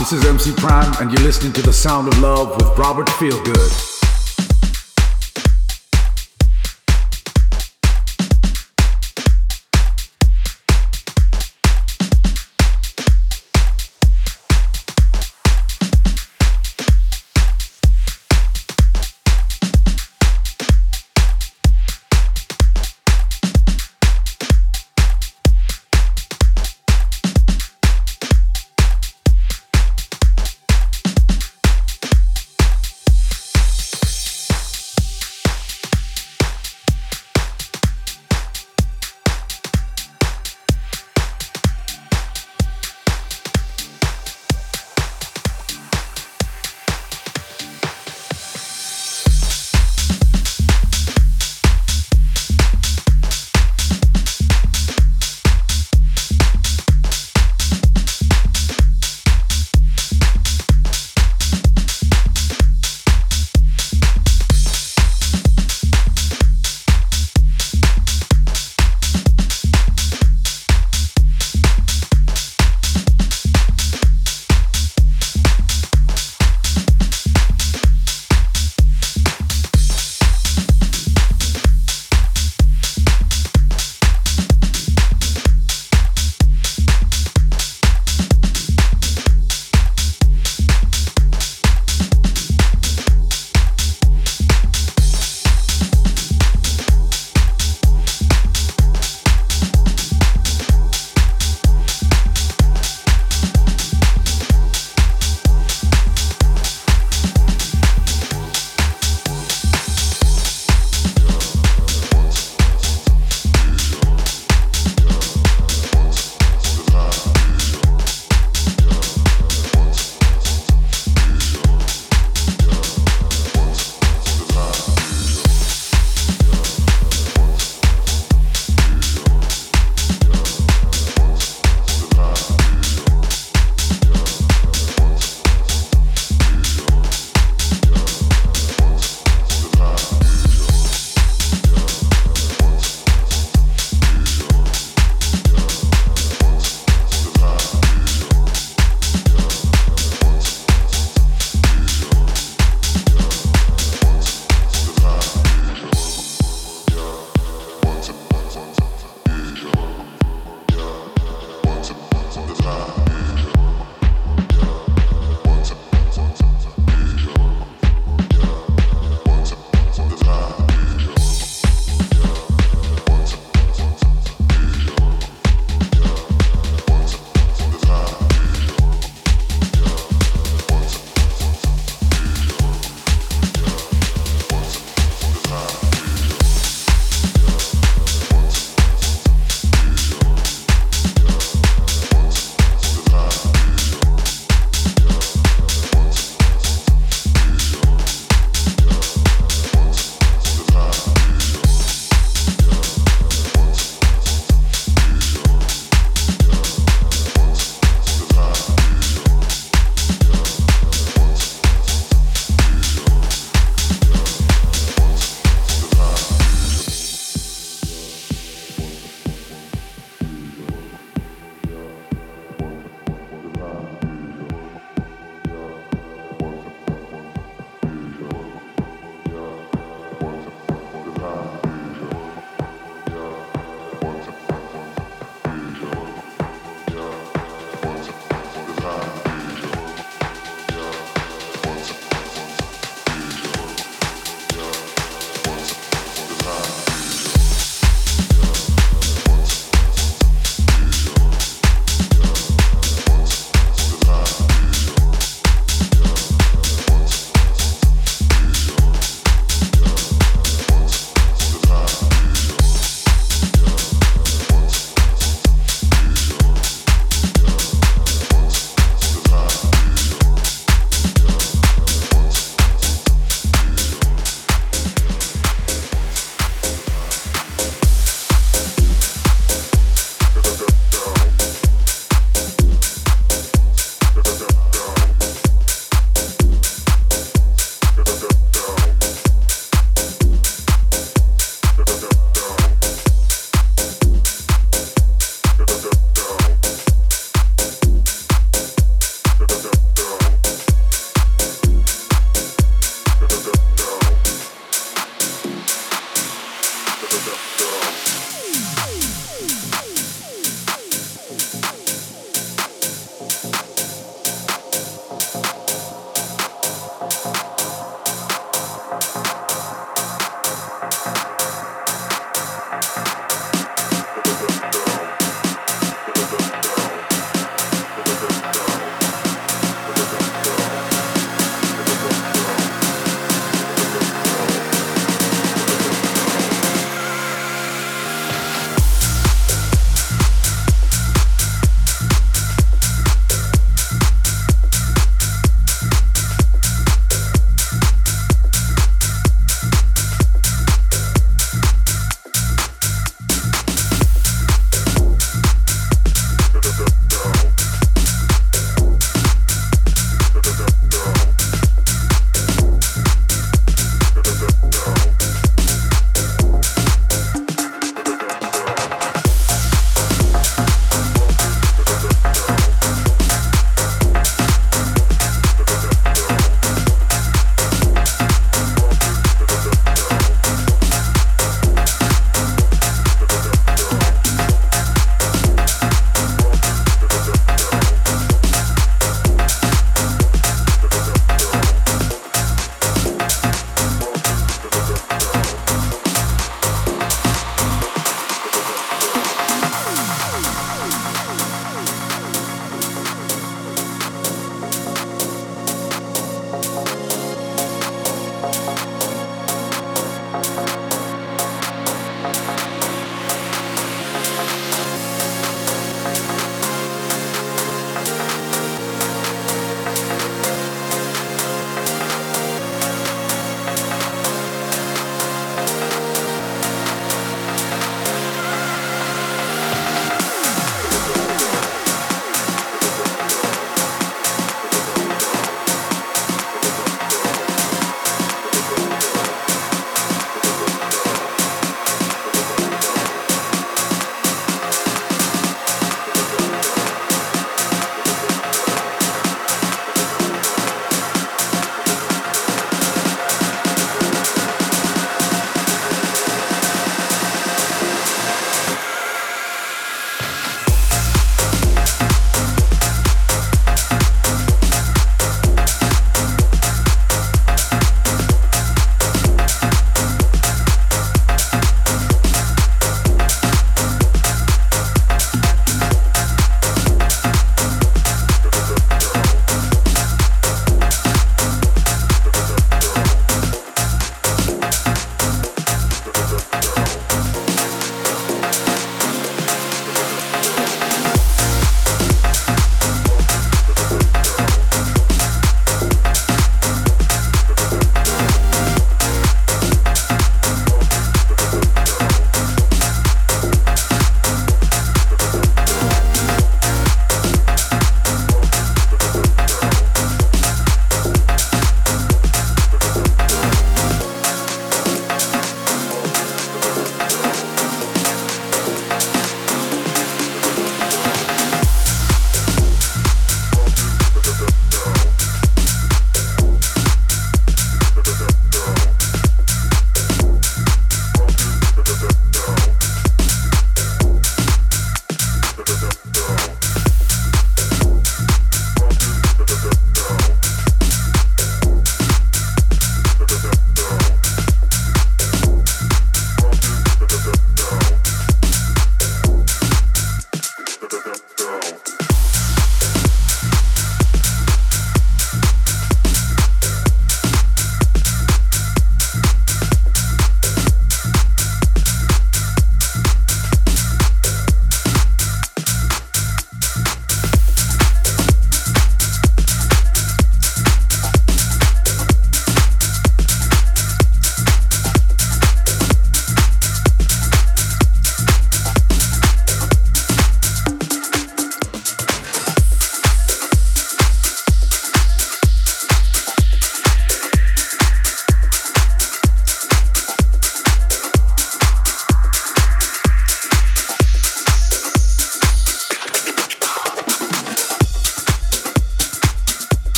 This is MC Pryme, and you're listening to The Sound of Love with Robert Feelgood.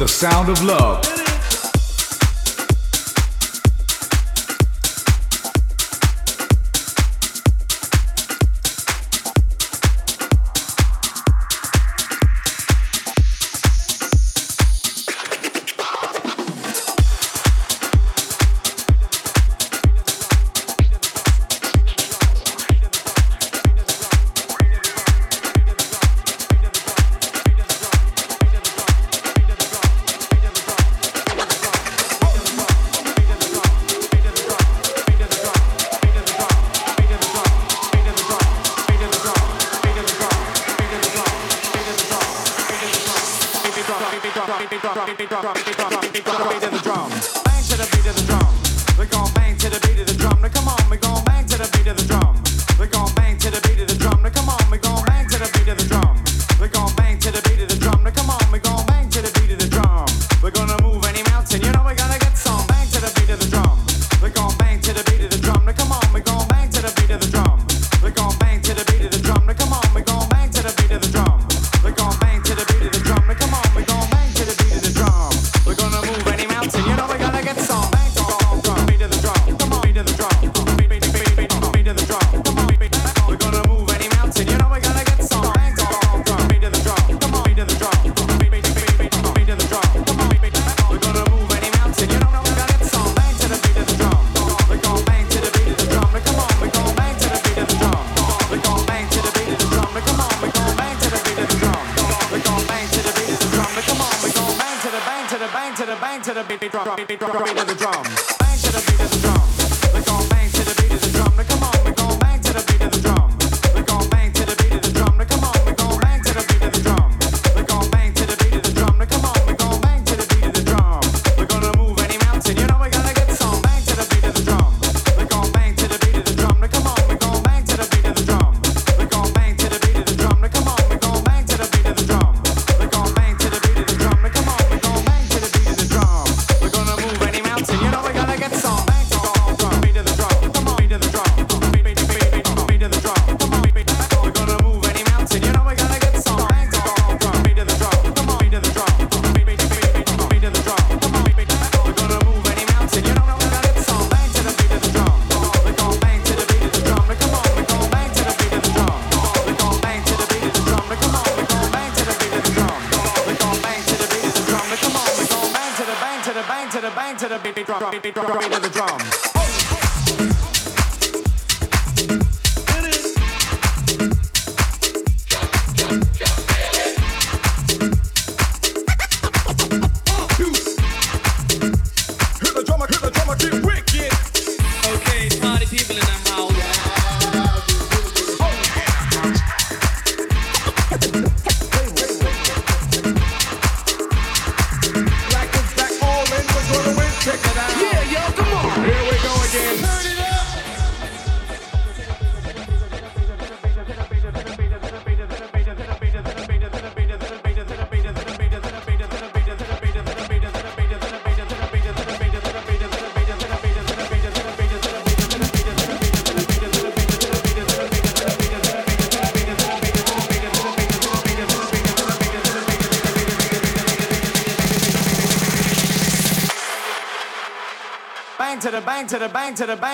You're of to the sound of love. To the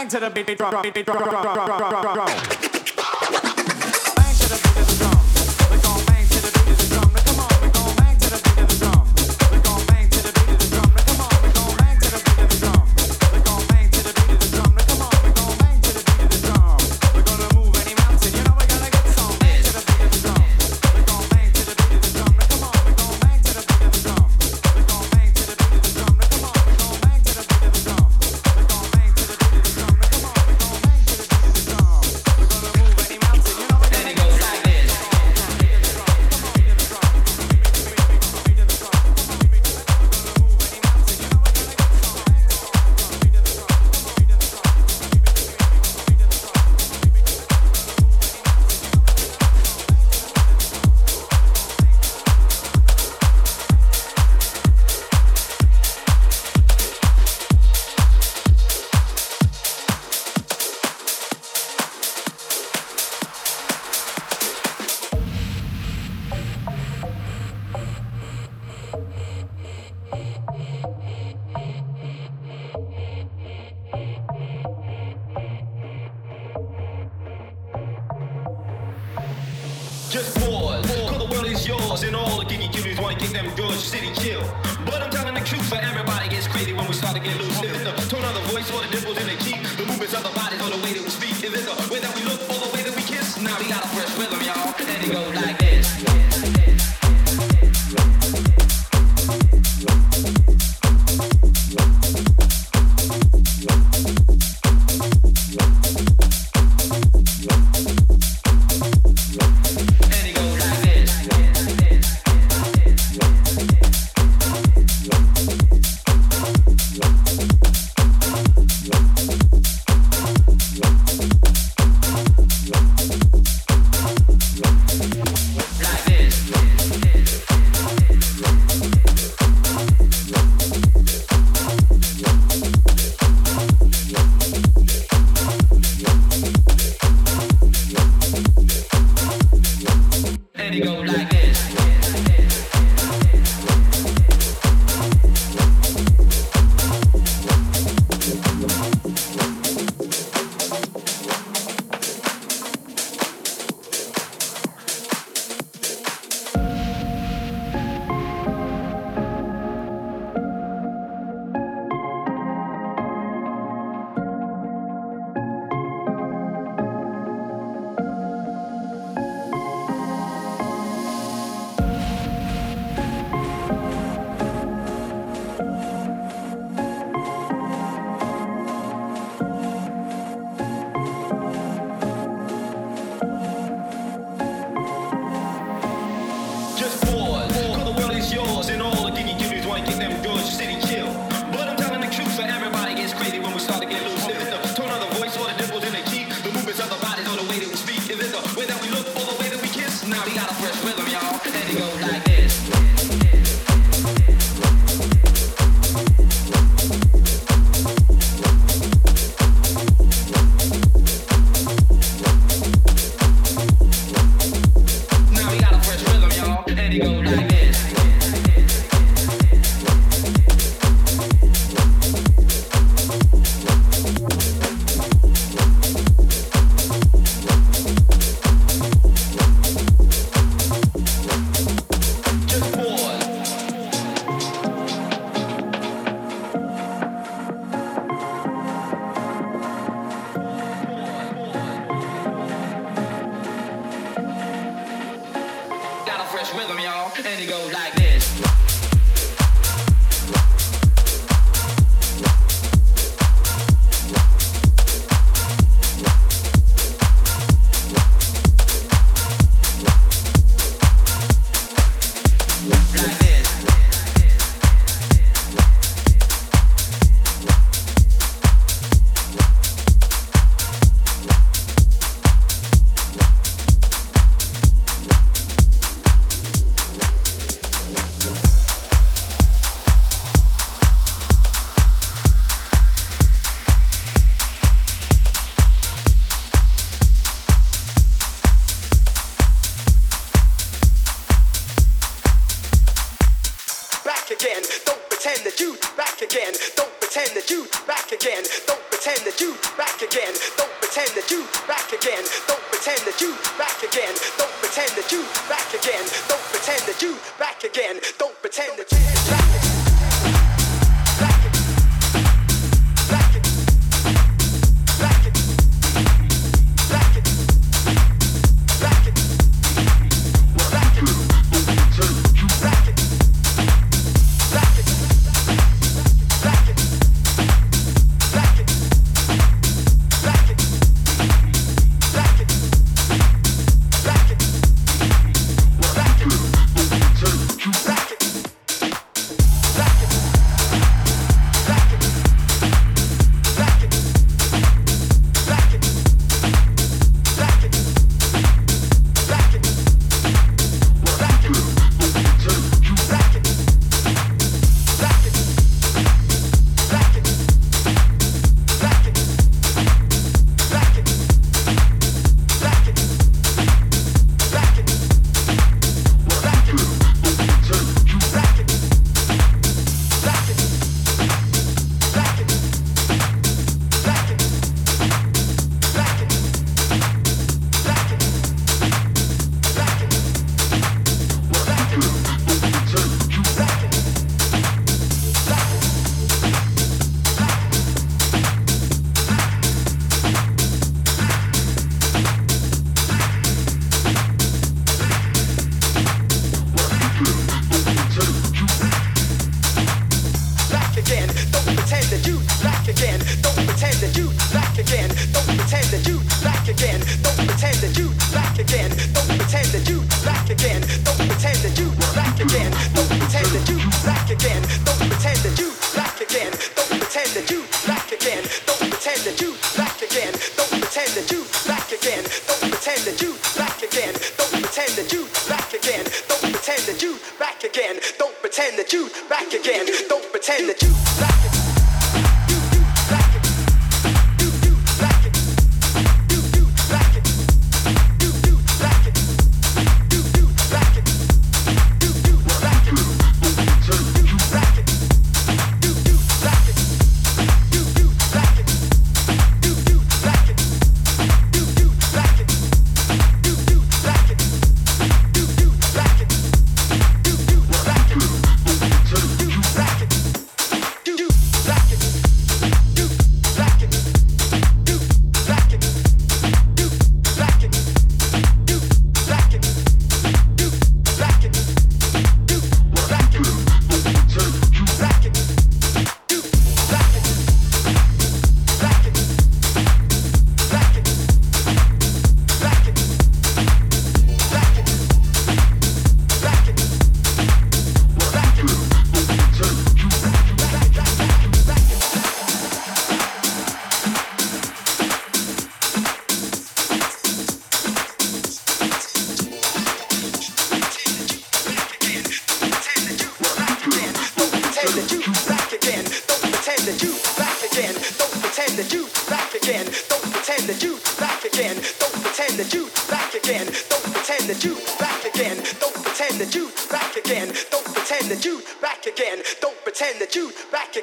to the. Beat drum. drum, drum, drum, drum, drum, drum.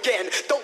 Again. Don't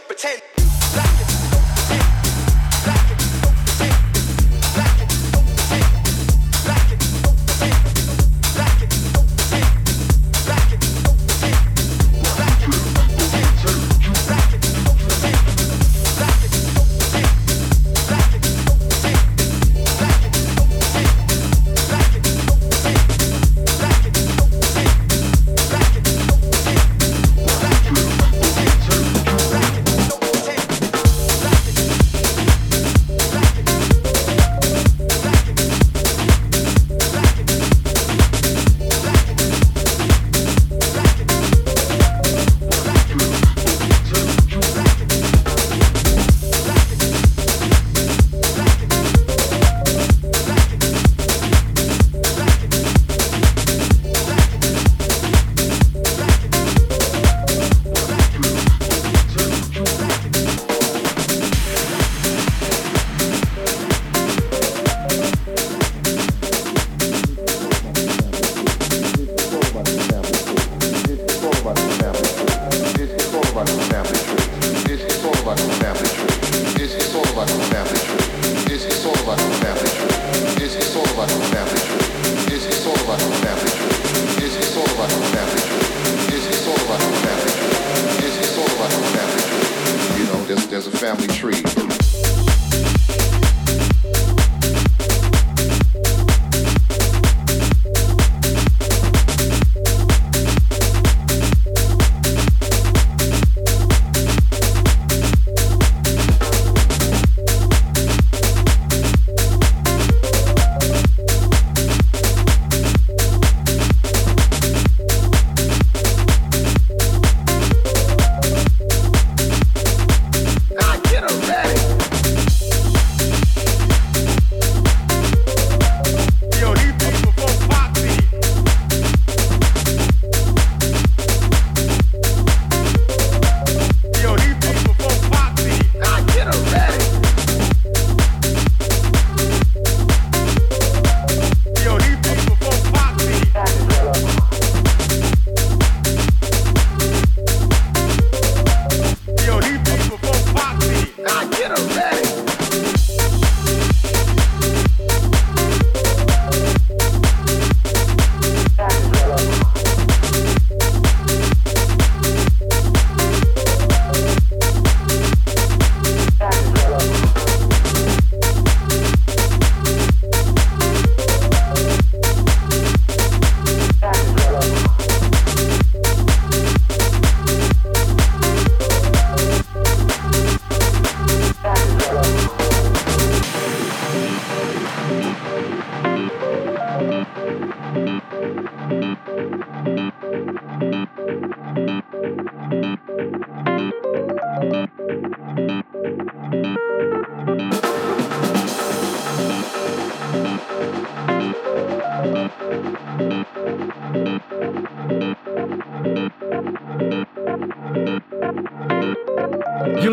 pretend.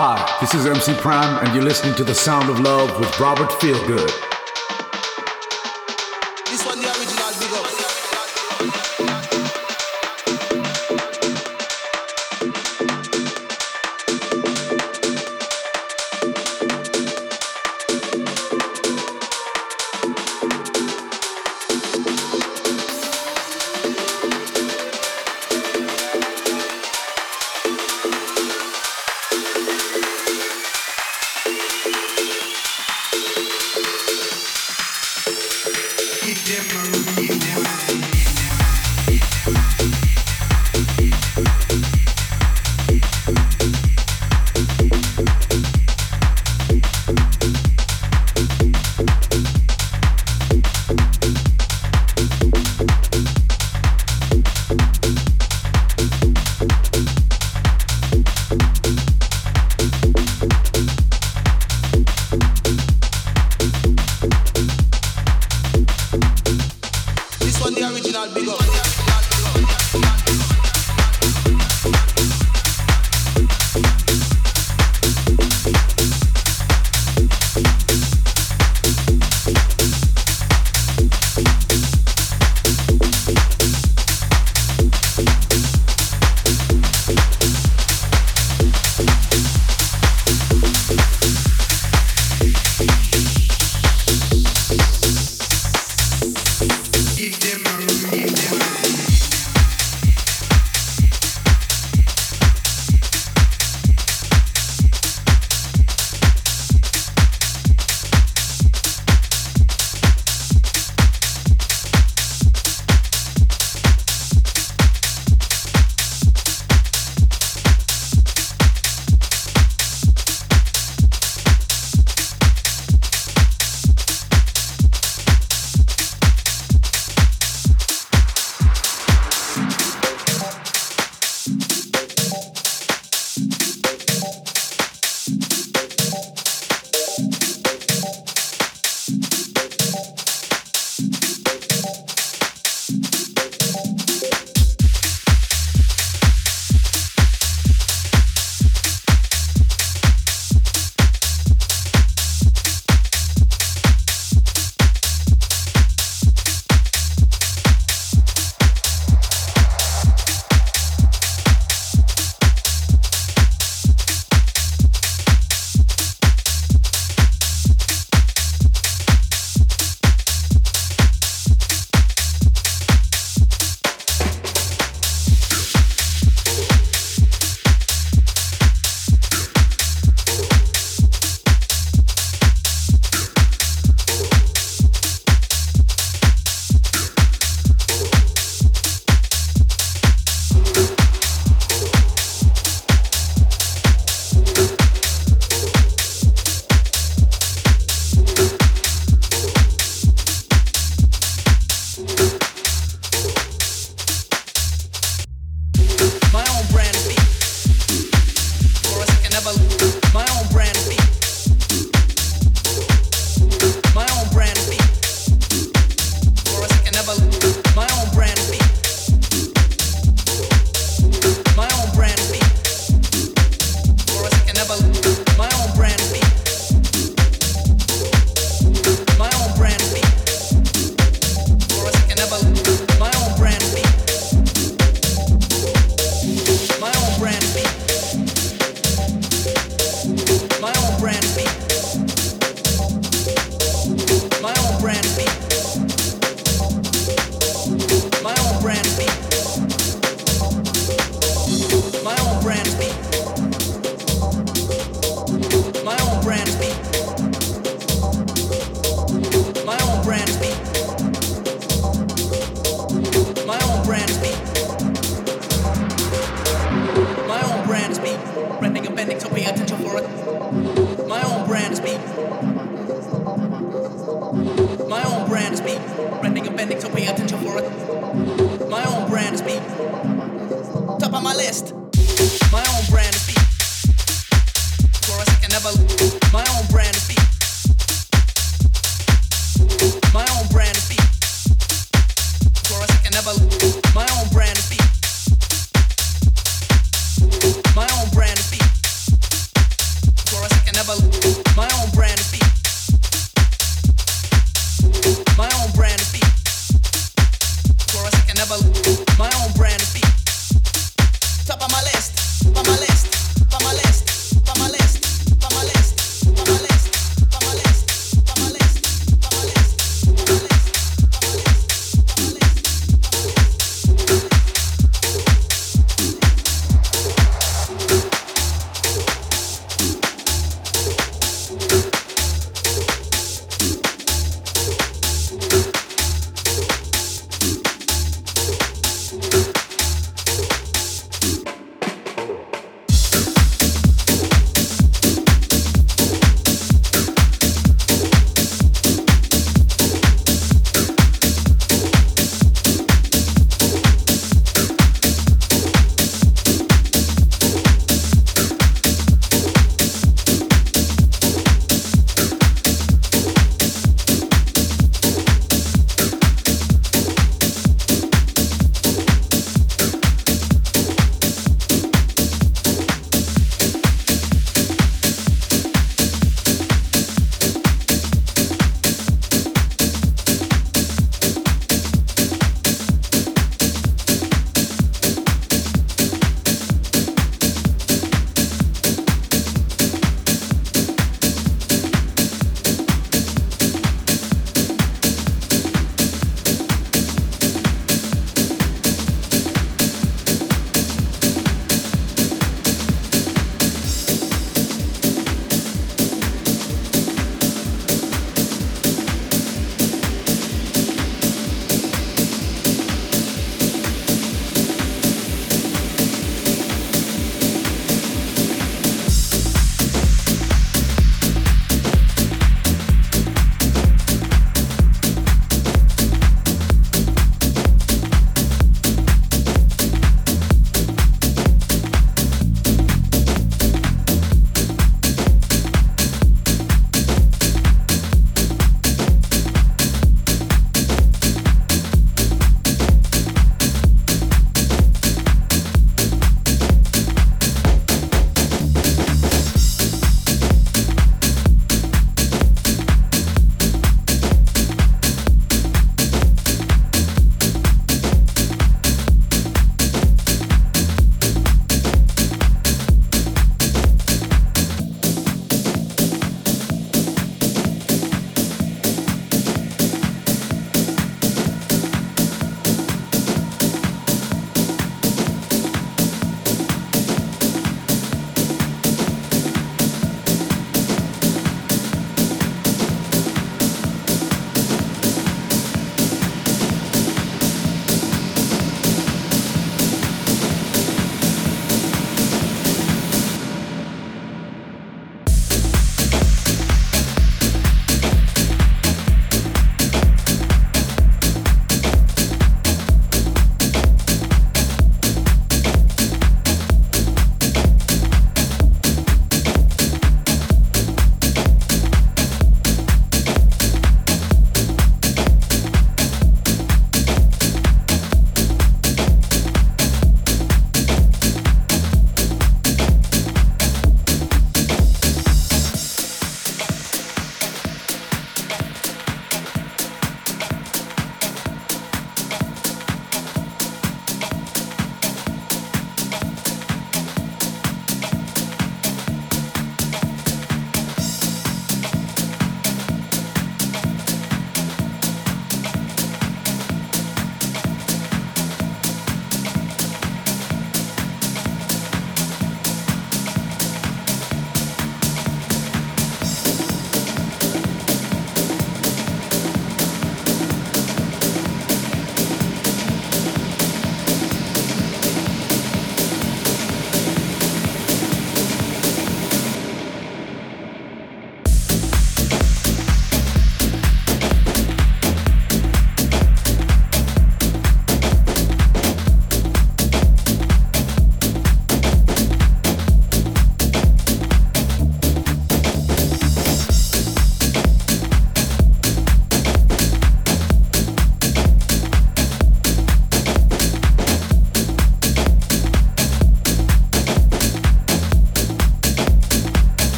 Hi, this is MC Pryme, and you're listening to The Sound of Love with Robert Feelgood.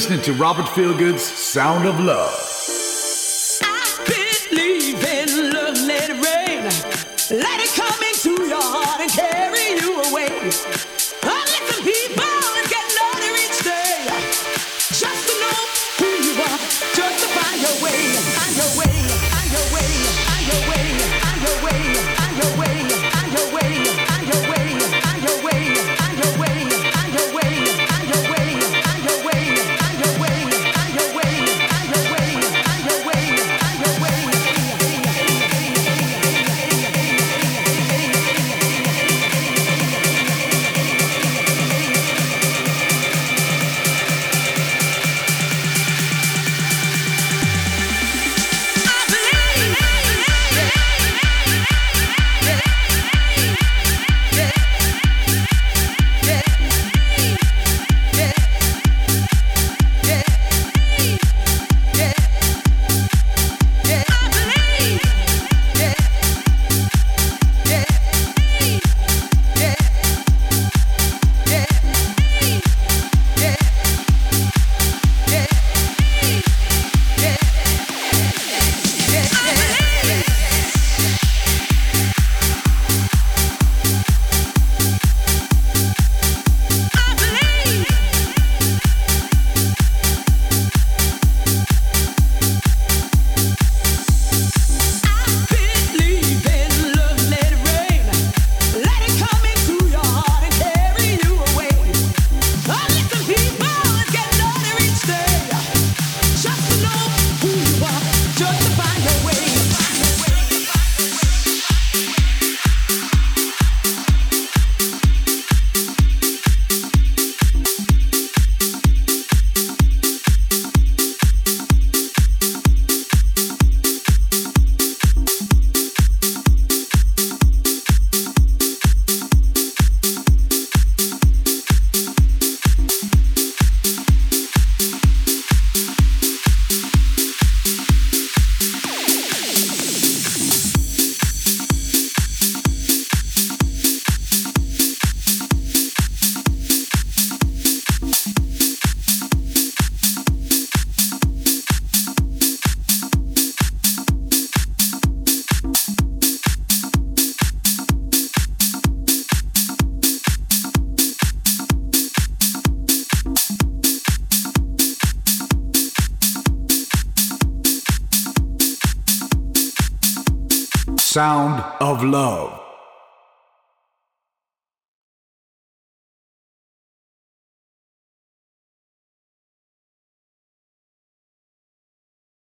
Listening to Robert Feelgood's Sound of Love. I believe in love, let it rain. Let Sound.